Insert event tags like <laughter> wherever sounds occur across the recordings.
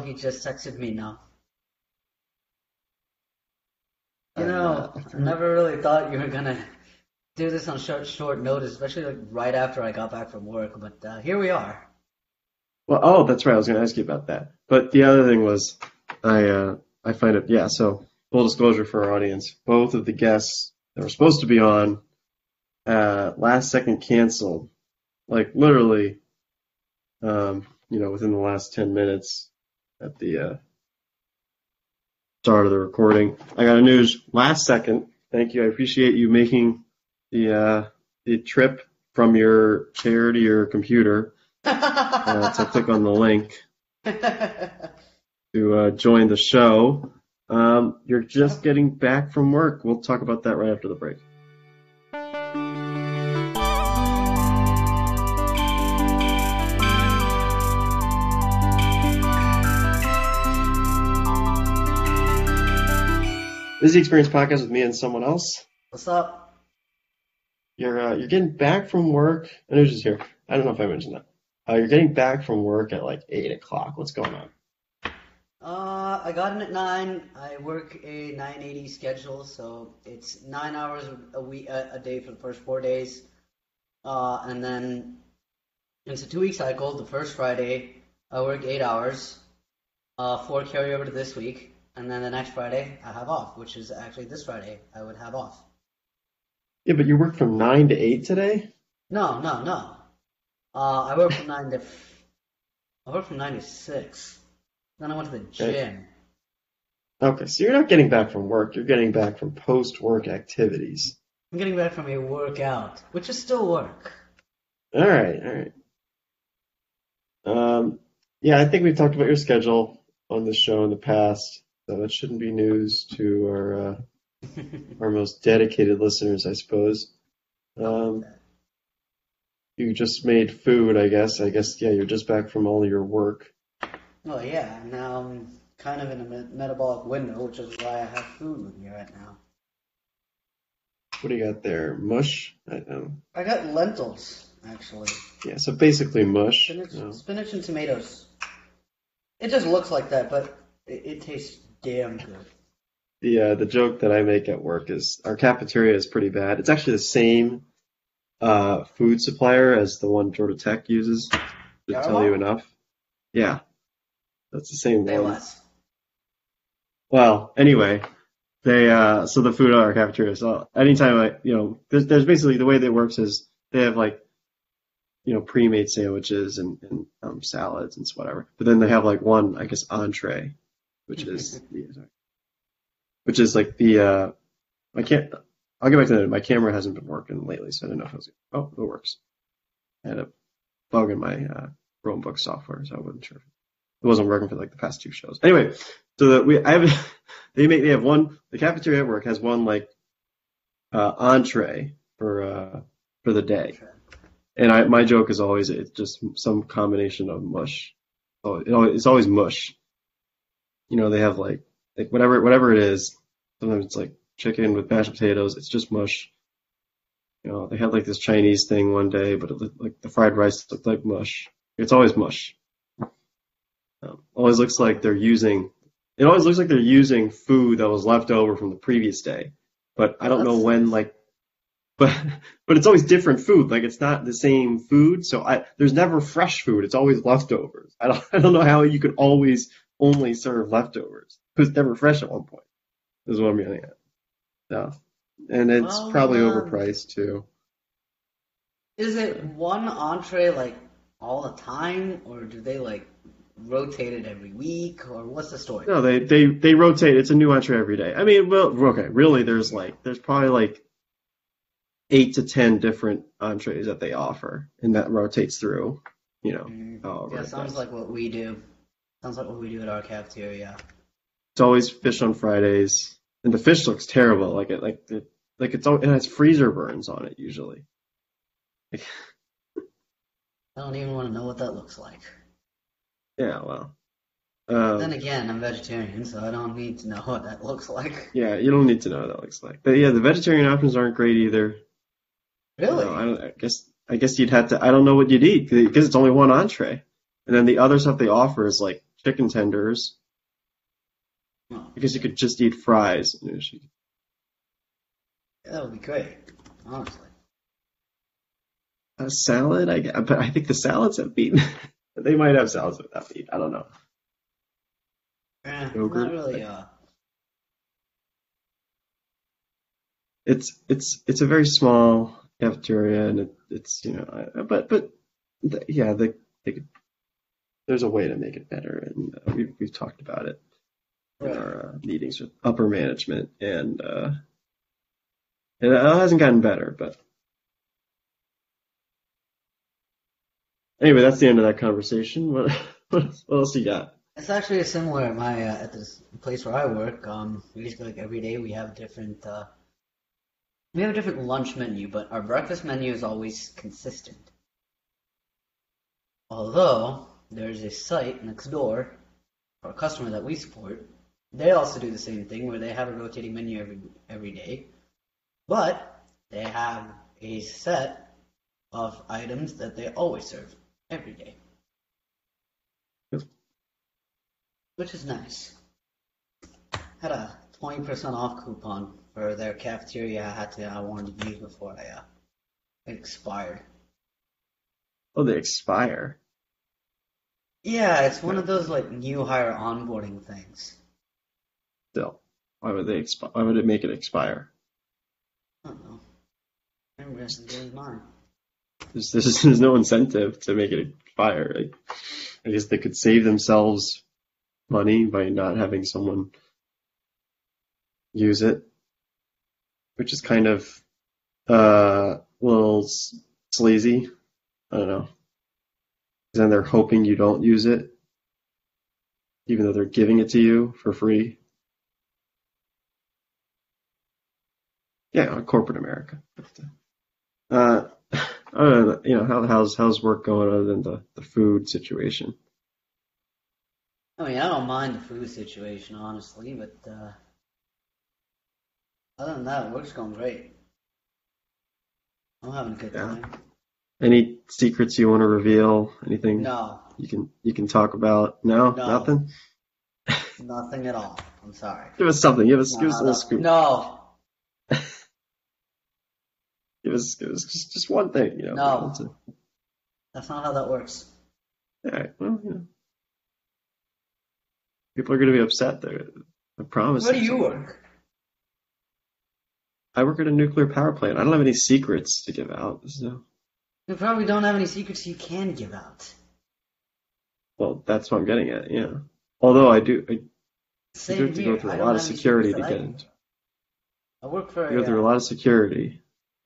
Oh, he just texted me now. You know, I never really thought you were gonna do this on short short notice, especially like right after I got back from work. But uh, here we are. Well, oh, that's right. I was going to ask you about that. But the other thing was, I uh, I find it. Yeah. So full disclosure for our audience, both of the guests that were supposed to be on, uh, last second canceled, like literally, um, you know, within the last ten minutes at the uh, start of the recording. I got a news last second. Thank you. I appreciate you making the uh, the trip from your chair to your computer uh, to click on the link to uh, join the show. Um, you're just getting back from work. We'll talk about that right after the break. This is the Experience Podcast with me and someone else. What's up? You're uh, you're getting back from work. I know just here. I don't know if I mentioned that. Uh, you're getting back from work at like eight o'clock. What's going on? Uh, I got in at nine. I work a 980 schedule, so it's nine hours a week a, a day for the first four days. Uh, and then it's a two-week cycle. The first Friday, I work eight hours. Uh, four carry over to this week, and then the next Friday I have off, which is actually this Friday I would have off. Yeah, but you work from nine to eight today. No, no, no. Uh, I work from nine to. F- I work from nine to six. Then I went to the gym. Okay, so you're not getting back from work. You're getting back from post-work activities. I'm getting back from a workout, which is still work. All right, all right. Um, yeah, I think we've talked about your schedule on the show in the past, so that shouldn't be news to our uh, our most dedicated listeners, I suppose. Um, you just made food, I guess. I guess yeah, you're just back from all your work. Well, yeah, now I'm kind of in a me- metabolic window, which is why I have food with me right now. What do you got there? Mush? I know. I got lentils, actually. Yeah, so basically mush. Spinach, No. spinach and tomatoes. It just looks like that, but it, it tastes damn good. The uh, the joke that I make at work is our cafeteria is pretty bad. It's actually the same uh, food supplier as the one Georgia Tech uses. To Yarmouth? tell you enough. Yeah, that's the same Say one. less. Well, anyway, they uh, so the food at our cafeteria. So anytime I, you know, there's, there's basically the way that it works is they have like, you know, pre-made sandwiches and, and um, salads and whatever. But then they have like one, I guess, entree, which is <laughs> the, which is like the uh, I can't. I'll get back to that. My camera hasn't been working lately, so I don't know if it was. Oh, it works. I had a bug in my uh, Chromebook software, so I wasn't sure. It wasn't working for like the past two shows. Anyway, so that we I have <laughs> they make they have one the cafeteria at work has one like uh, entree for uh, for the day, and I my joke is always it's just some combination of mush. Oh, it's always mush. You know they have like like whatever whatever it is. Sometimes it's like chicken with mashed potatoes. It's just mush. You know they had like this Chinese thing one day, but it looked like the fried rice looked like mush. It's always mush. Um, always looks like they're using. It always looks like they're using food that was left over from the previous day, but I don't know when. Like, <laughs> but but it's always different food. Like it's not the same food. So I there's never fresh food. It's always leftovers. I don't <laughs> I don't know how you could always only serve leftovers. It was never fresh at one point. Is what I'm getting at. Yeah, and it's Well, probably um, overpriced too. Is it one entree like all the time, or do they like rotate it every week, or what's the story? No, they they they rotate. It's a new entree every day. I mean, well, okay, really, there's like there's probably like eight to ten different entrees that they offer, and that rotates through. You know, Mm, however yeah, sounds does. like what we do. Sounds like what we do at our cafeteria. it's always fish on Fridays, and the fish looks terrible. Like it, like it, like it's all it has freezer burns on it usually. Like, <laughs> I don't even want to know what that looks like. yeah, well, um, Then again, I'm vegetarian, so I don't need to know what that looks like. yeah, you don't need to know what that looks like. But yeah, the vegetarian options aren't great either. Really? No, I don't. I guess I guess you'd have to. I don't know what you'd eat because it's only one entree, and then the other stuff they offer is like chicken tenders because you could just eat fries. She- that would be great, honestly. A salad, I gue- but I think the salads have meat. <laughs> they might have salads without meat. I don't know. Eh, Yogurt, really. Uh, It's it's it's a very small cafeteria, and it, it's you know, but but the, yeah, the, they could, there's a way to make it better, and uh, we've we've talked about it in Right. our uh, meetings with upper management, and uh, it hasn't gotten better, but anyway, that's the end of that conversation. What <laughs> what else, what else you got? It's actually similar at my uh, at this place where I work. Um, basically, like every day we have different uh, we have a different lunch menu, but our breakfast menu is always consistent. Although there's a site next door for a customer that we support, they also do the same thing where they have a rotating menu every every day, but they have a set of items that they always serve every day. Yep. Which is nice. Had a 20% off coupon for their cafeteria I had to I wanted to use before I uh, expired. Oh, they expire. Yeah, it's one of those like new hire onboarding things. Still, why would they expi- Why would it make it expire? I don't know. As good as mine. There's, there's, <laughs> there's no incentive to make it expire. Like, I guess they could save themselves money by not having someone use it, which is kind of uh, a little sleazy. I don't know. Then they're hoping you don't use it, even though they're giving it to you for free. Yeah, corporate America. Uh, I don't know, you know, how, how's how's work going other than the, the food situation? I mean, I don't mind the food situation, honestly, but uh, other than that, work's going great. I'm having a good Yeah. time. Any secrets you want to reveal? Anything No, you can you can talk about? No, No. nothing. nothing at all. I'm sorry. Give us something. Give us give us a No, little no, scoop. no, Give us give us just, just one thing. You know. No. That's that's not how that works. All right. Well, you know, people are going to be upset. There. I promise. Where do you work? I work at a nuclear power plant. I don't have any secrets to give out. So, You probably don't have any secrets you can give out. well, that's what I'm getting at. Yeah. Although I do, I Same you have to here. go through a lot of security to get into. I work for You go a, through a uh, lot of security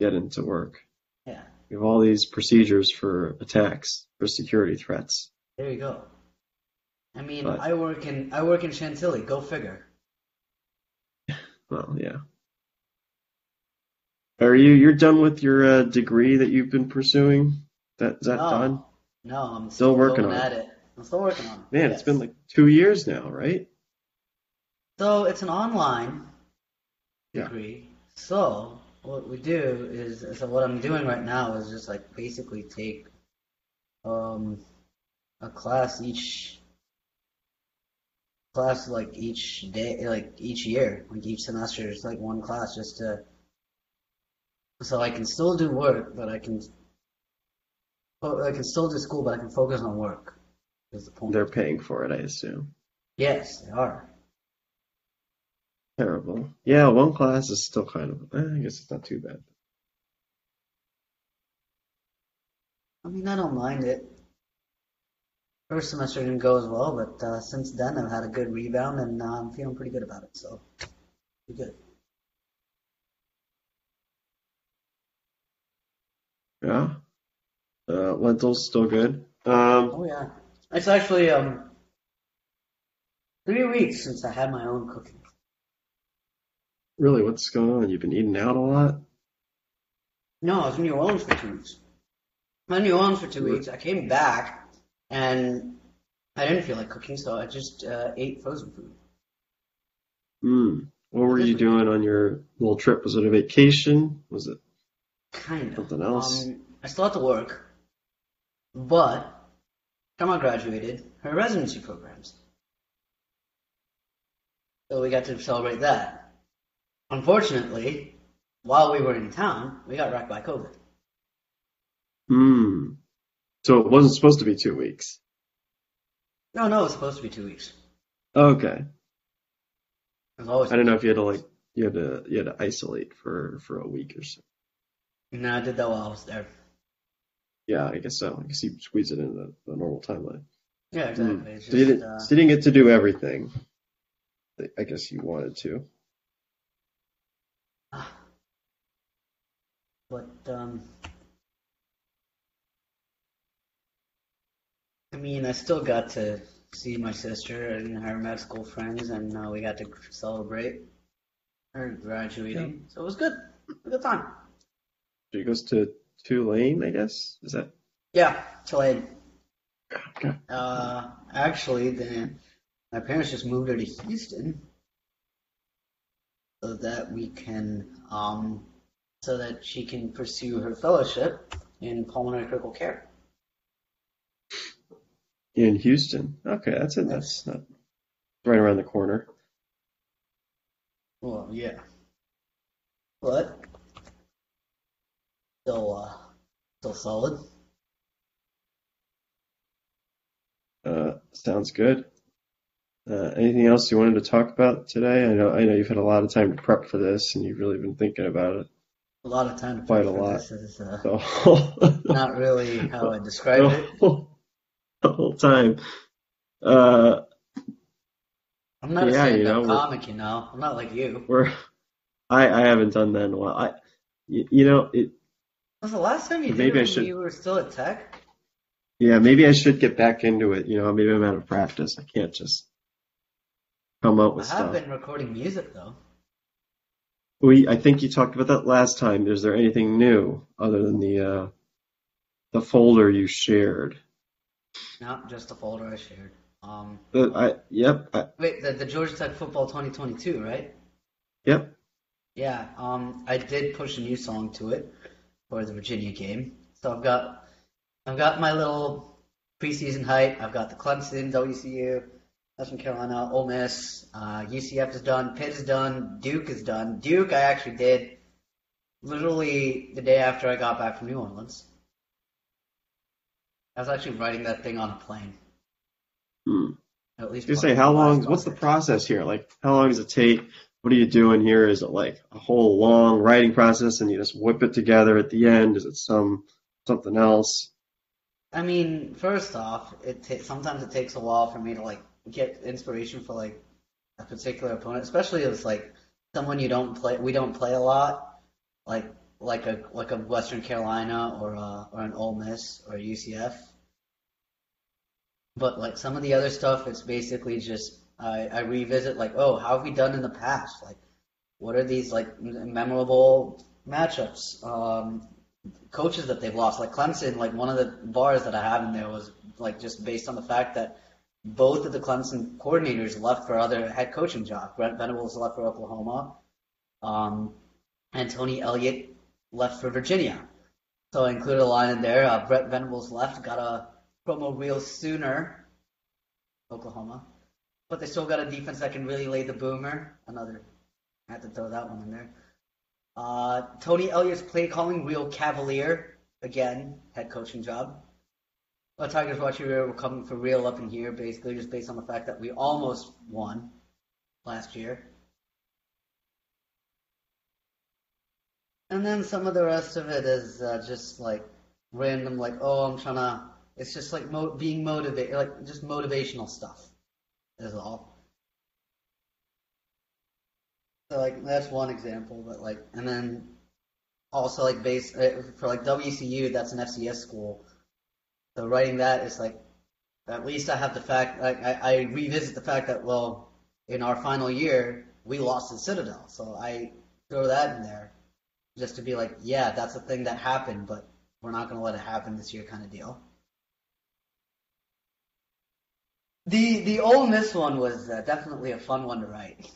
to get into work. yeah. We have all these procedures for attacks, for security threats. There you go. I mean, But- I work in I work in Chantilly. Go figure. <laughs> Well, yeah. Are you you're done with your uh, degree that you've been pursuing? That is that no, done? no, I'm Still still, working on it. I'm still working on it. Man, yes. it's been like two years now, right? So it's an online Yeah. degree. So what we do is, so what I'm doing right now is just like basically take um a class each class like each day, like each year, like each semester is like one class just to so I can still do work, but I can I can still do school, but I can focus on work. Is the point? They're paying for it, I assume. Yes, they are. Terrible. Yeah, one class is still kind of. eh, I guess it's not too bad. I mean, I don't mind it. First semester didn't go as well, but uh, since then I've had a good rebound and uh, I'm feeling pretty good about it. So, pretty good. Yeah. Uh, lentils still good. Um, Oh yeah, it's actually um three weeks since I had my own cooking. really, what's going on? You've been eating out a lot. No, I was in New Orleans for two weeks. I was in New Orleans for two weeks. I came back and I didn't feel like cooking, so I just uh, ate frozen food. Hmm. What were you doing on your little trip? Was it a vacation? Was it? Kind of. Something else? Um, I still have to work, but Grandma graduated her residency programs. So we got to celebrate that. Unfortunately, while we were in town, we got wrecked by COVID. Hmm. So it wasn't supposed to be two weeks. No, no, it was supposed to be two weeks. Okay. Always. I don't know if you had to like you had to you had to isolate for for a week or so. No, I did that while I was there. Yeah, I guess so. I guess you squeeze it in the, the normal timeline. Yeah, exactly. It's So you didn't, uh, so you didn't get to do everything. that I guess you wanted to. <sighs> But um, I mean, I still got to see my sister and her med school friends, and uh, we got to celebrate her graduating. So it was good. A good time. She goes to Tulane, I guess. Is that? Yeah. Tulane. Okay. uh, actually, the, my parents just moved her to Houston so that we can um, so that she can pursue her fellowship in pulmonary critical care. In Houston. Okay, that's it. That's not right around the corner. Well, yeah. But still, uh, still solid. Uh, sounds good. Uh, anything else you wanted to talk about today? I know I know you've had a lot of time to prep for this, and you've really been thinking about it. A lot of time to Quite prep a lot. This is uh, <laughs> So <laughs> not really how I describe <laughs> the it. whole, the whole time. Uh, I'm not a you know, comic, you know. I'm not like you. we're I I haven't done that in a while. I you, you know it. Was the last time you did Maybe it I should- you were still at Tech? Yeah, maybe I should get back into it. You know, maybe I'm out of practice. I can't just come up with I have stuff. been recording music though. We, I think you talked about that last time. Is there anything new other than the uh, the folder you shared? Not just the folder I shared. Um, The, I, yep, I, wait, the, the Georgia Tech football 2022, right? yep. Yeah, um, I did push a new song to it for the Virginia game. So I've got, I've got my little preseason hype. I've got the Clemson, WCU, Western Carolina, Ole Miss, uh, UCF is done, Pitt is done, Duke is done. Duke I actually did literally the day after I got back from New Orleans. I was actually writing that thing on a plane. Hmm. At least. You say how long? What's the process here? Like, how long does it take? What are you doing here? Is it like a whole long writing process, and you just whip it together at the end? Is it some something else? I mean, first off, it ta- sometimes it takes a while for me to like get inspiration for like a particular opponent, especially if it's like someone you don't play. We don't play a lot, like like a like a Western Carolina or a, or an Ole Miss or a UCF. But like some of the other stuff, it's basically just I, I revisit like, oh, how have we done in the past? Like, what are these like memorable matchups? Um, coaches that they've lost, like Clemson. Like one of the bars that I have in there was like just based on the fact that both of the Clemson coordinators left for other head coaching jobs. Brent Venables left for Oklahoma, um, and Tony Elliott left for Virginia. So I included a line in there. Uh, Brent Venables left, got a promo reel sooner, Oklahoma, but they still got a defense that can really lay the boomer. Another, I had to throw that one in there. Uh, Tony Elliott's play calling real cavalier again, head coaching job. Well, Tigers Watch Your Rear were coming for real up in here, basically just based on the fact that we almost won last year. And then some of the rest of it is uh, just like random, like, oh, I'm trying to. It's just like mo- being motivated, like just motivational stuff, is all. So like that's one example, but like, and then also like base uh, for like WCU, that's an FCS school. So writing that is like, at least I have the fact, like I, I revisit the fact that well, in our final year we lost to Citadel, so I throw that in there just to be like, yeah, that's a thing that happened, but we're not to let it happen this year, kind of deal. The the Ole Miss one was uh, definitely a fun one to write.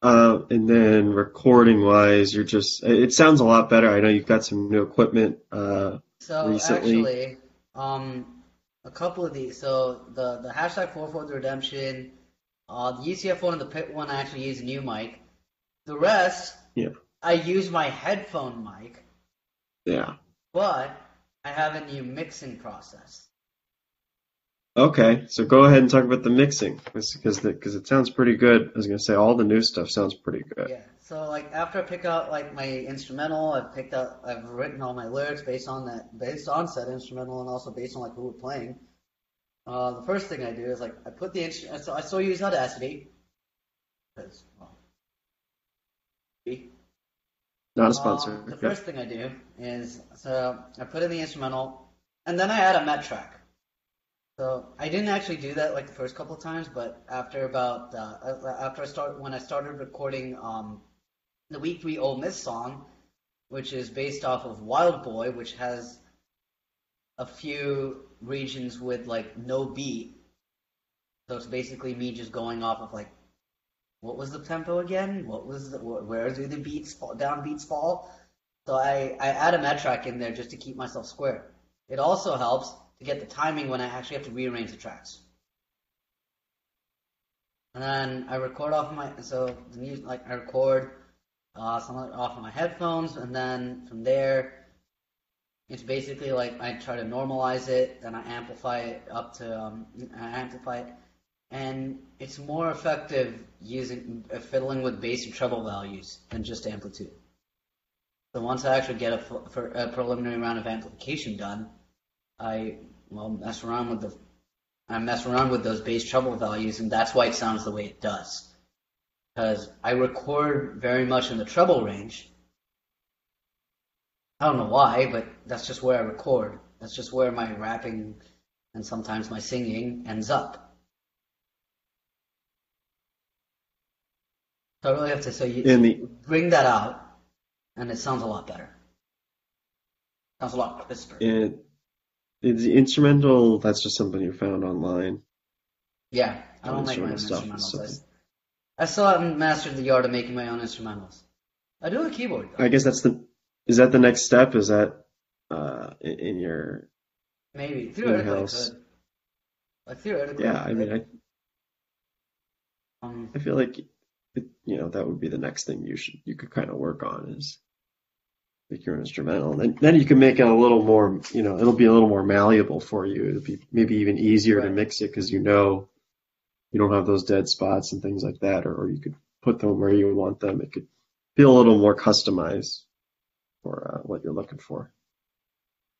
Uh, and then recording wise, you're just. It sounds a lot better. I know you've got some new equipment. Uh, So Recently- actually, um, a couple of these. So the the hashtag four fourth redemption, uh, the UCF one and the Pitt one, I actually use a new mic. The rest, Yeah. I use my headphone mic, Yeah. but I have a new mixing process. Okay, so go ahead and talk about the mixing because because it sounds pretty good. I was gonna say all the new stuff sounds pretty good. Yeah. So like after I pick out like my instrumental, I've picked out, I've written all my lyrics based on that, based on said instrumental, and also based on like who we're playing. Uh, the first thing I do is like I put the instrument. So I still use Audacity because well, Not a sponsor. Um, the Okay. first thing I do is so I put in the instrumental, and then I add a met track. So I didn't actually do that like the first couple of times, but after about uh, after I start when I started recording um, the Week Three Ole Miss song, which is based off of Wild Boy, which has a few regions with like no beat. So it's basically me just going off of like what was the tempo again? What was the, where do the beats fall, down beats fall? So I, I add a metric in there just to keep myself square. It also helps to get the timing when I actually have to rearrange the tracks. And then I record off my so the music like I record uh, some of off of my headphones, and then from there it's basically like I try to normalize it, then I amplify it up to um, I amplify it, and it's more effective using uh, fiddling with bass and treble values than just amplitude. So once I actually get a, a preliminary round of amplification done, I well mess around with the I mess around with those bass treble values, and that's why it sounds the way it does. Because I record very much in the treble range. I don't know why, but that's just where I record. That's just where my rapping and sometimes my singing ends up. So I really have to say you In the bring that out, and it sounds a lot better. Sounds a lot crisper. in the instrumental, that's just something you found online. Yeah, I don't make my own stuff instrumentals. I, I still haven't mastered the art of making my own instrumentals. I do a keyboard though. I guess that's the is that the next step? Is that uh in, in your Maybe theoretically I In-house. could. Like theoretically. yeah? I mean, I um, I feel like it, you know that would be the next thing you should you could kind of work on is make your instrumental. Then then you can make it a little more you know it'll be a little more malleable for you. It'll be maybe even easier to mix it because you know you don't have those dead spots and things like that, or, or you could put them where you want them. It could feel a little more customized for uh, what you're looking for.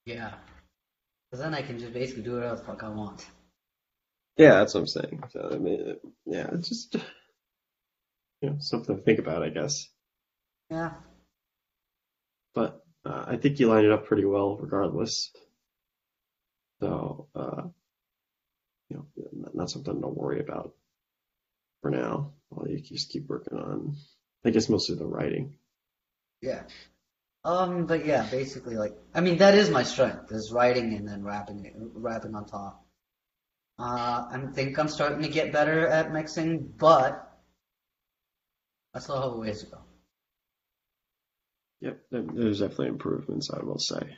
yeah. Because then I can just basically do whatever the fuck I want. Yeah, that's what I'm saying. So I mean, yeah, it's just you know something to think about, I guess. Yeah. But uh, I think you lined it up pretty well regardless. So, uh, you know, not, something to worry about for now. While you just keep working on, I guess, mostly the writing. Yeah. Um, but yeah, basically, like, I mean, that is my strength, is writing and then rapping, it- rapping on top. Uh, I think I'm starting to get better at mixing, but I still have a ways to go. Yep, there's definitely improvements, I will say.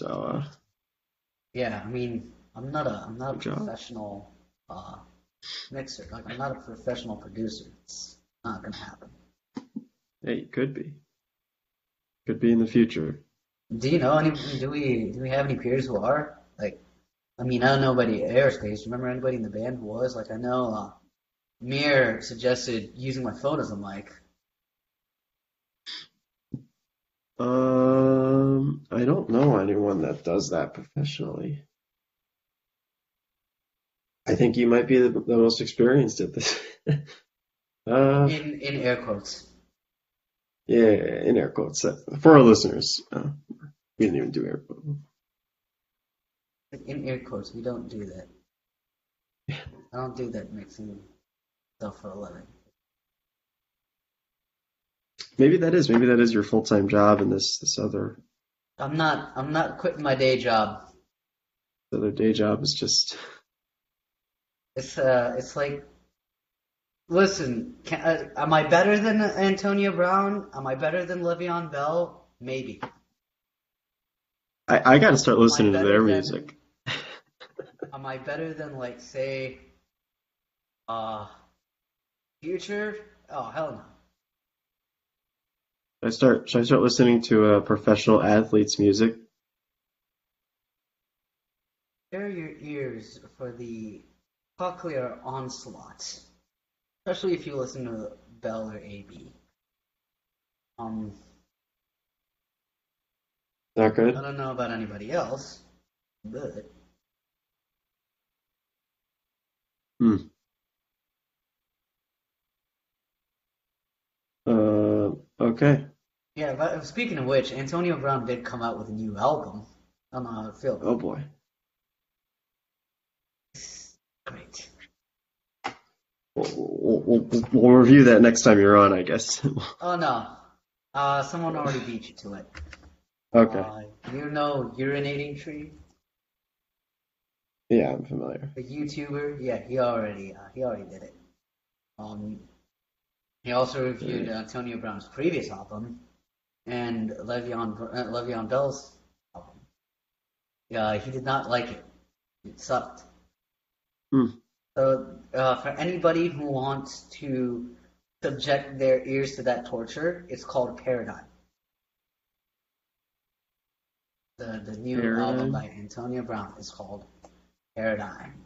So, uh, Yeah, I mean, I'm not a, I'm not a job. professional, uh, mixer. Like, I'm not a professional producer. It's not gonna happen. hey, it could be, could be in the future. Do you know any, do we, do we have any peers who are? Like, I mean, I don't know anybody at Aerospace. Remember anybody in the band who was? Like, I know, uh, Mir suggested using my phone as a mic. Um, I don't know anyone that does that professionally. I think you might be the, the most experienced at this. <laughs> uh, In, in air quotes. Yeah, in air quotes. uh, For our listeners, uh, we didn't even do air quotes. In air quotes, we don't do that. I don't do that mixing stuff for a living. Maybe that is. Maybe that is your full time job, and this this other I'm not, I'm not quitting my day job. The other day job is just. It's uh, it's like, listen, can, uh, am I better than Antonio Brown? Am I better than Le'Veon Bell? Maybe. I, I got to start listening to their than- music. <laughs> Am I better than like say, uh, Future? Oh hell no. Should I start? Should I start listening to uh, professional athletes' music? Prepare your ears for the cochlear onslaught, especially if you listen to Bell or AB. Um, Not good. I don't know about anybody else, but Hmm. Uh, okay. Yeah. But speaking of which, Antonio Brown did come out with a new album. I don't know how it feels. Oh boy. Great. We'll, we'll, we'll, review that next time you're on, I guess. <laughs> Oh no, uh, someone already beat you to it. okay. Uh, you know urinating tree, Yeah, I'm familiar. the YouTuber. Yeah, he already uh, he already did it. Um, he also reviewed Antonio Brown's previous album and Le'Veon uh, Le'Veon Bell's album. Yeah, he did not like it. It sucked. Hmm. So uh, for anybody who wants to subject their ears to that torture, it's called Paradigm. The the new Paradigm? album by Antonio Brown is called Paradigm.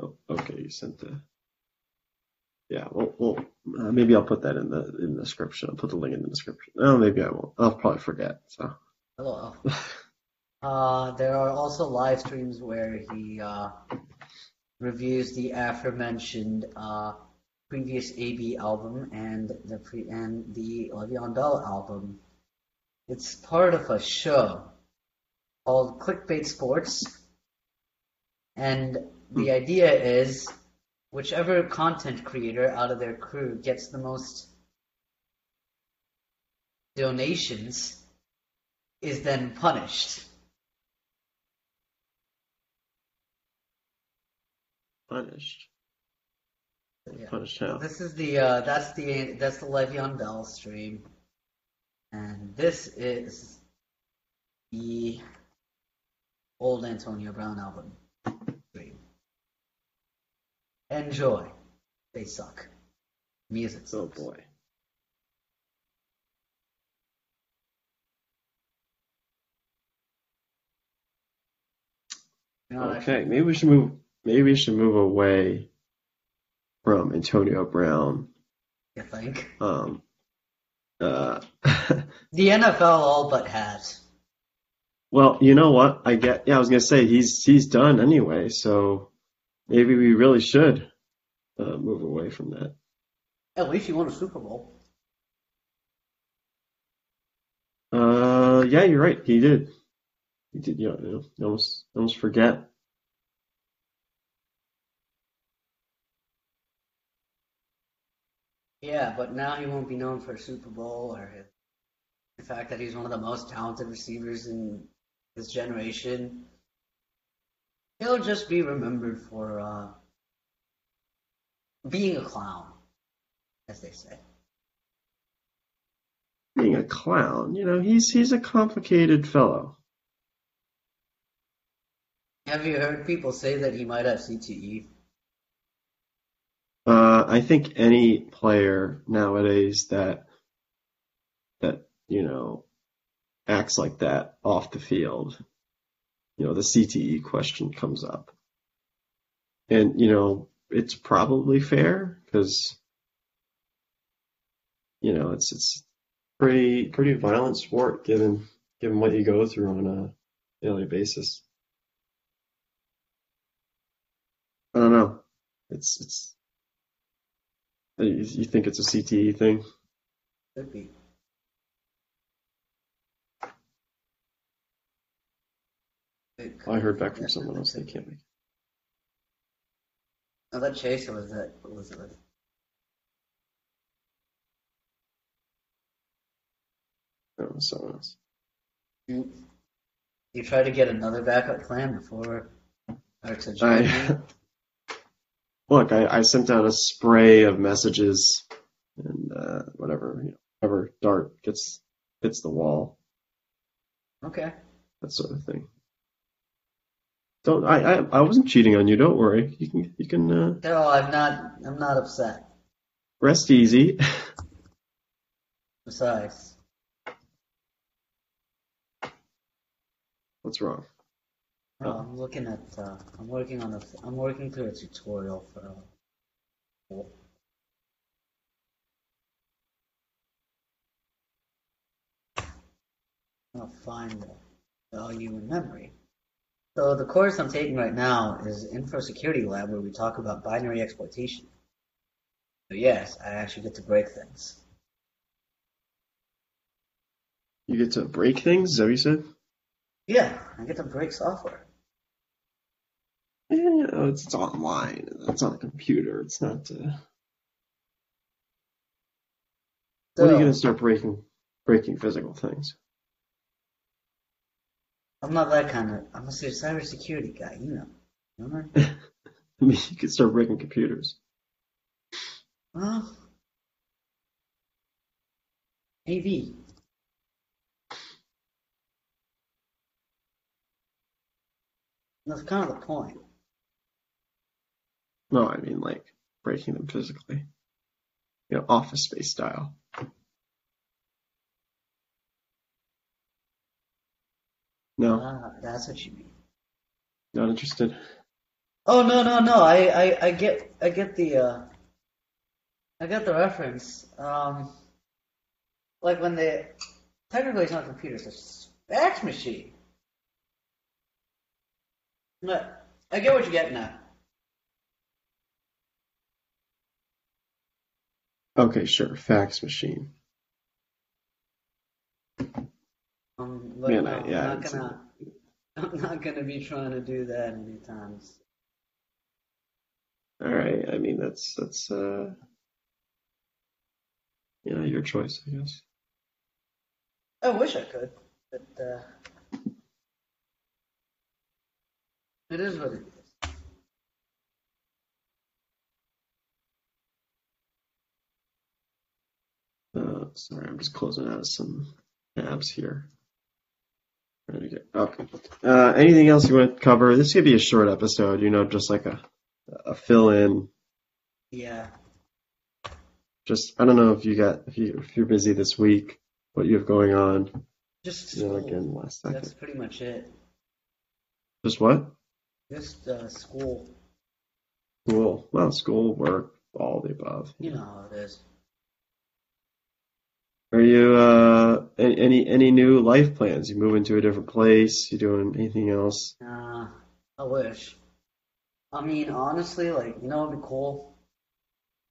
Oh, okay, you sent the. Yeah, well, well uh, maybe I'll put that in the in the description. I'll put the link in the description. Oh, maybe I won't. I'll probably forget. So. Hello. Uh, there are also live streams where he uh, reviews the aforementioned uh, previous AB album and the pre- and the Le'Veon Bell album. It's part of a show called Clickbait Sports, and the idea is whichever content creator out of their crew gets the most donations is then punished. Punished. Yeah. Punished how? This is the uh, that's the that's the Le'Veon Bell stream, and this is the old Antonio Brown album. Enjoy. They suck. Music Oh boy. Okay, maybe we should move. Maybe we should move away from Antonio Brown. I think Um. Uh. <laughs> the NFL all but has. well, you know what? I get. Yeah, I was gonna say he's he's done anyway. So maybe we really should uh, move away from that. At least he won a Super Bowl. Uh, yeah, you're right. He did. He did. You know, you know, you almost almost forget. Yeah, but now he won't be known for a Super Bowl or the fact that he's one of the most talented receivers in his generation. He'll just be remembered for uh, being a clown, as they say. Being a clown, you know, he's he's a complicated fellow. Have you heard people say that he might have? CTE? Uh, I think any player nowadays that that you know acts like that off the field, you know, the CTE question comes up, and you know it's probably fair because you know it's it's pretty pretty violent sport given given what you go through on a daily basis. I don't know. It's it's you think it's a CTE thing? Could be. I heard back from someone else they can't make. I thought Chase was that Elizabeth. No, it was someone else. You, you try to get another backup plan before or to join? I <laughs> look. I, I sent out a spray of messages, and uh, whatever you know, whatever dart gets hits the wall, Okay. that sort of thing. Don't I, I I wasn't cheating on you. Don't worry. You can you can uh, No, I'm not. I'm not upset. rest easy. <laughs> Besides, What's wrong? no, I'm looking at. Uh, I'm working on a. I'm working through a tutorial for. Uh, I'll find the value in memory. So the course I'm taking right now is Info Security Lab, where we talk about binary exploitation. So yes, I actually get to break things. You get to break things. Is that what you said? Yeah, I get to break software. Yeah, it's, it's online. It's on a computer. It's not. Uh... So, when are you gonna start breaking breaking physical things? I'm not that kind of. I'm a cybersecurity guy, you know. Remember? <laughs> I mean, you could start breaking computers. Well, AV. That's kind of the point. No, I mean like breaking them physically. You know, office space style. No, Ah, that's what you mean. not interested. Oh no no no! I I, I get I get the uh, I get the reference. Um, like when they technically it's not a computer, it's a fax machine. But I get what you're getting at. Okay, sure. Fax machine. Um, but Man, no, I- yeah, I'm not gonna. <laughs> I'm not gonna be trying to do that anytime. soon. All right. I mean, that's that's uh, yeah, your choice, I guess. I wish I could, but uh, it is what it is. Uh, sorry, I'm just closing out some tabs here. Trying to get- Okay. Uh, anything else you want to cover? This could be a short episode, you know, just like a a fill in. Yeah. Just I don't know if you got if you if you're busy this week, what you have going on. Just You know, again, last second. That's pretty much it. Just what? Just uh, school. School. Well, school, work, all the above. You know how it is. Are you uh any any new life plans? You moving to a different place? You doing anything else? Uh, I wish. I mean, honestly, like you know, what'd be cool.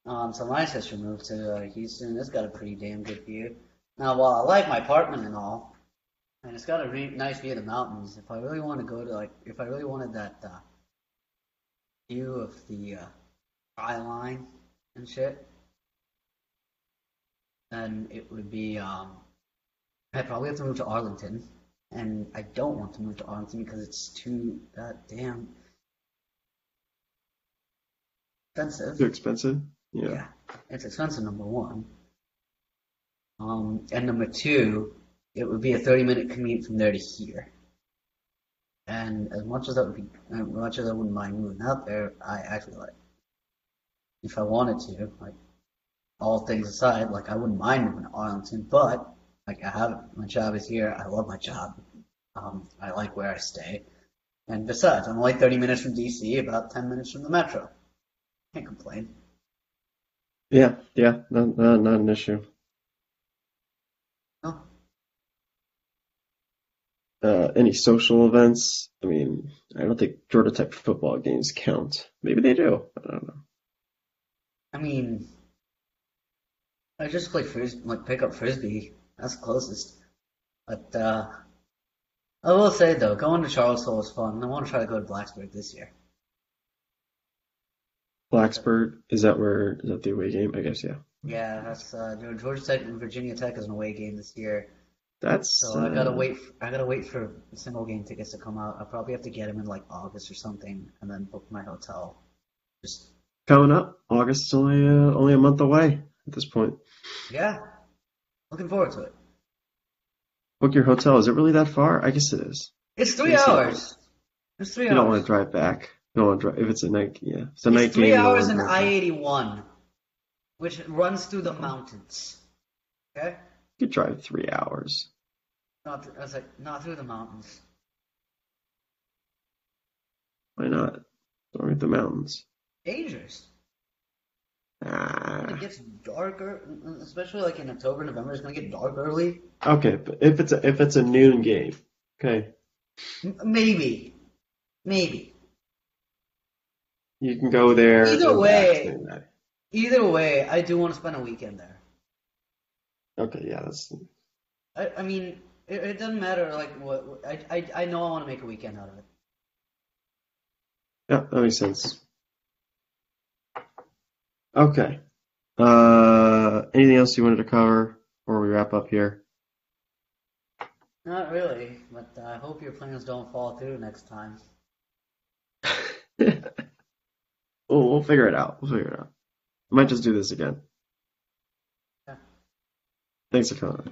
Um, so my sister moved to uh, Houston. It's got a pretty damn good view. Now, while I like my apartment and all, and it's got a re- nice view of the mountains, if I really want to go to like, if I really wanted that uh, view of the uh, skyline and shit, then it would be um, I'd probably have to move to Arlington, and I don't want to move to Arlington because it's too goddamn expensive. Too expensive? Yeah. Yeah, it's expensive. Number one. Um, and number two, it would be a 30 minute commute from there to here. And as much as that would be, as much as I wouldn't mind moving out there, I actually like, if I wanted to, like, all things aside, like I wouldn't mind moving to Arlington, but like I have my job is here. I love my job. Um, I like where I stay. And besides, I'm only 30 minutes from DC, about 10 minutes from the metro. Can't complain. Yeah, yeah, not, not, not an issue. No. Uh, any social events? I mean, I don't think Georgia Tech football games count. Maybe they do. I don't know. I mean, I just play frisbee, like pick up frisbee. That's closest. But uh, I will say though, going to Charlottesville was fun. I want to try to go to Blacksburg this year. Blacksburg, is that where, is that the away game? I guess, yeah. Yeah, that's uh, Georgia Tech and Virginia Tech is an away game this year, That's, so I gotta uh, wait. f I gotta wait for single game tickets to come out. I probably have to get them in like August or something, and then book my hotel. Just coming up. August is only, uh, only a month away at this point. yeah, looking forward to it. Book your hotel. Is it really that far? I guess it is. It's three hours. It's three You don't want to drive back. You don't want to drive if it's a night. Yeah, it's a night It's three game. hours in. I-81, which runs through the mountains. Okay? You could drive three hours. Not, th- I was like, not through the mountains. Why not? Don't hit the mountains. Dangerous. It gets darker, especially like in October, November. It's gonna get dark early. Okay, but if it's a if it's a noon game, okay, M- maybe, maybe. you can go there. Either way- back during that. Either way, I do want to spend a weekend there. Okay, yeah, that's I, I mean, it, it doesn't matter. Like what- I, I, I know I want to make a weekend out of it. yeah, that makes sense. Okay. Uh, anything else you wanted to cover before we wrap up here? Not really, but I hope your plans don't fall through next time. <laughs> we'll, we'll figure it out. We'll figure it out. I might just do this again. Yeah. Thanks for coming.